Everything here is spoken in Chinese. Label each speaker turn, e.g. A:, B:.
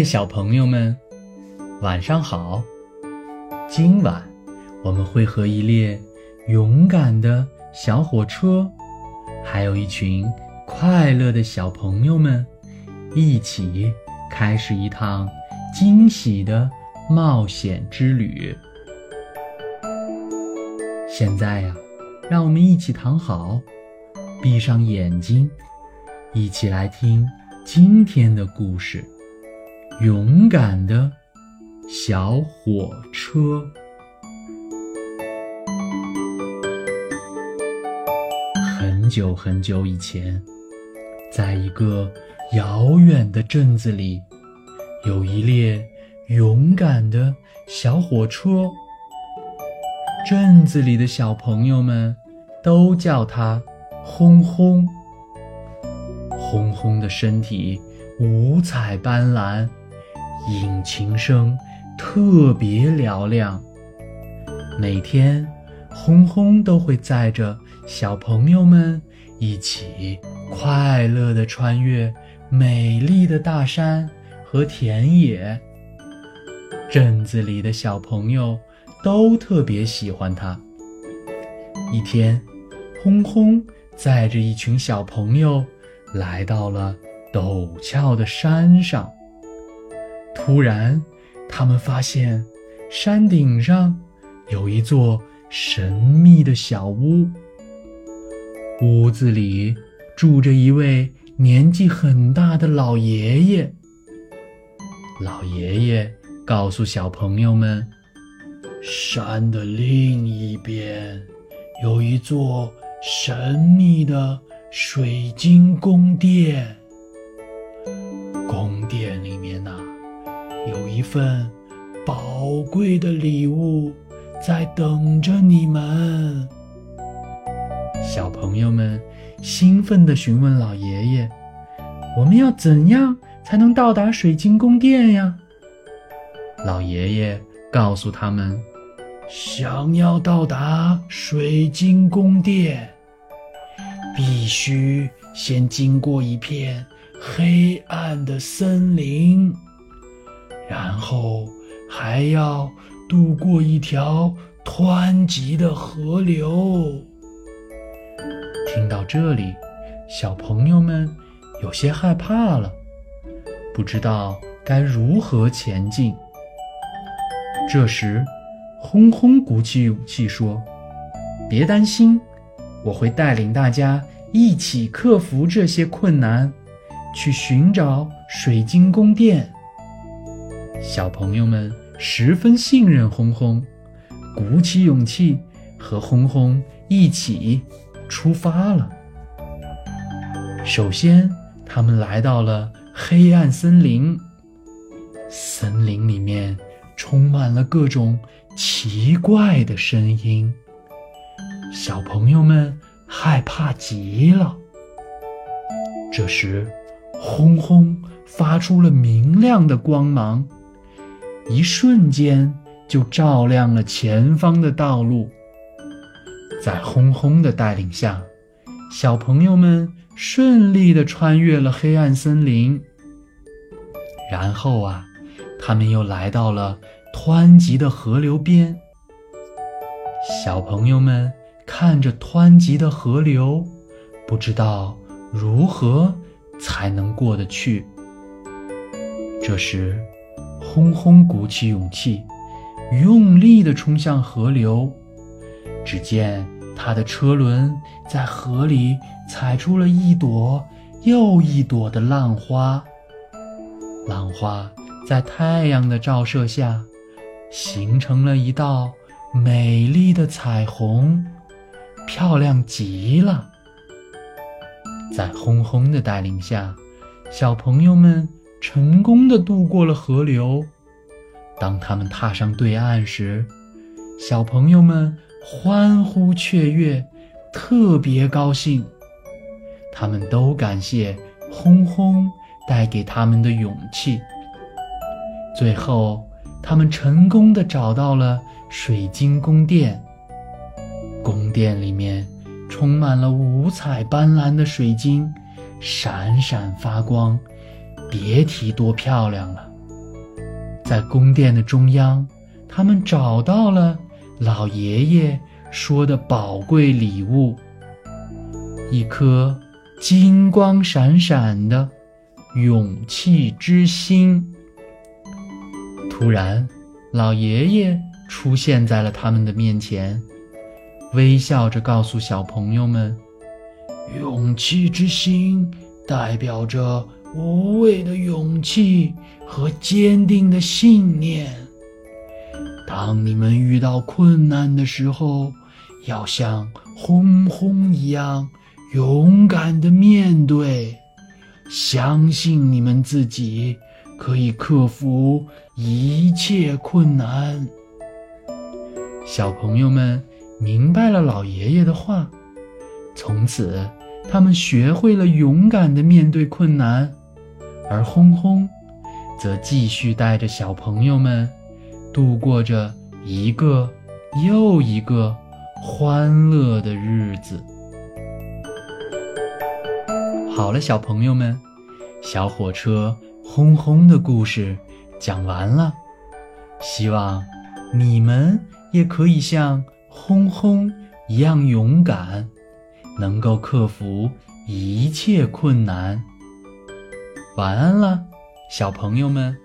A: 嗨，小朋友们，晚上好！今晚我们会和一列勇敢的小火车，还有一群快乐的小朋友们，一起开始一趟惊喜的冒险之旅。现在呀，让我们一起躺好，闭上眼睛，一起来听今天的故事。勇敢的小火车。很久很久以前，在一个遥远的镇子里，有一列勇敢的小火车。镇子里的小朋友们都叫它“轰轰”。轰轰的身体五彩斑斓。引擎声特别嘹亮。每天，轰轰都会载着小朋友们一起快乐地穿越美丽的大山和田野。镇子里的小朋友都特别喜欢它。一天，轰轰载着一群小朋友来到了陡峭的山上。突然，他们发现山顶上有一座神秘的小屋。屋子里住着一位年纪很大的老爷爷。老爷爷告诉小朋友们：“山的另一边有一座神秘的水晶宫殿。宫殿里。”一份宝贵的礼物在等着你们，小朋友们兴奋地询问老爷爷：“我们要怎样才能到达水晶宫殿呀？”老爷爷告诉他们：“想要到达水晶宫殿，必须先经过一片黑暗的森林。”然后还要渡过一条湍急的河流。听到这里，小朋友们有些害怕了，不知道该如何前进。这时，轰轰鼓起勇气说：“别担心，我会带领大家一起克服这些困难，去寻找水晶宫殿。”小朋友们十分信任轰轰，鼓起勇气和轰轰一起出发了。首先，他们来到了黑暗森林。森林里面充满了各种奇怪的声音，小朋友们害怕极了。这时，轰轰发出了明亮的光芒。一瞬间就照亮了前方的道路。在轰轰的带领下，小朋友们顺利地穿越了黑暗森林。然后啊，他们又来到了湍急的河流边。小朋友们看着湍急的河流，不知道如何才能过得去。这时。轰轰鼓起勇气，用力地冲向河流。只见他的车轮在河里踩出了一朵又一朵的浪花，浪花在太阳的照射下，形成了一道美丽的彩虹，漂亮极了。在轰轰的带领下，小朋友们。成功的渡过了河流。当他们踏上对岸时，小朋友们欢呼雀跃，特别高兴。他们都感谢轰轰带给他们的勇气。最后，他们成功的找到了水晶宫殿。宫殿里面充满了五彩斑斓的水晶，闪闪发光。别提多漂亮了！在宫殿的中央，他们找到了老爷爷说的宝贵礼物——一颗金光闪闪的勇气之心。突然，老爷爷出现在了他们的面前，微笑着告诉小朋友们：“勇气之心代表着……”无畏的勇气和坚定的信念。当你们遇到困难的时候，要像轰轰一样勇敢的面对，相信你们自己可以克服一切困难。小朋友们明白了老爷爷的话，从此他们学会了勇敢的面对困难。而轰轰，则继续带着小朋友们度过着一个又一个欢乐的日子。好了，小朋友们，小火车轰轰的故事讲完了。希望你们也可以像轰轰一样勇敢，能够克服一切困难。晚安了，小朋友们。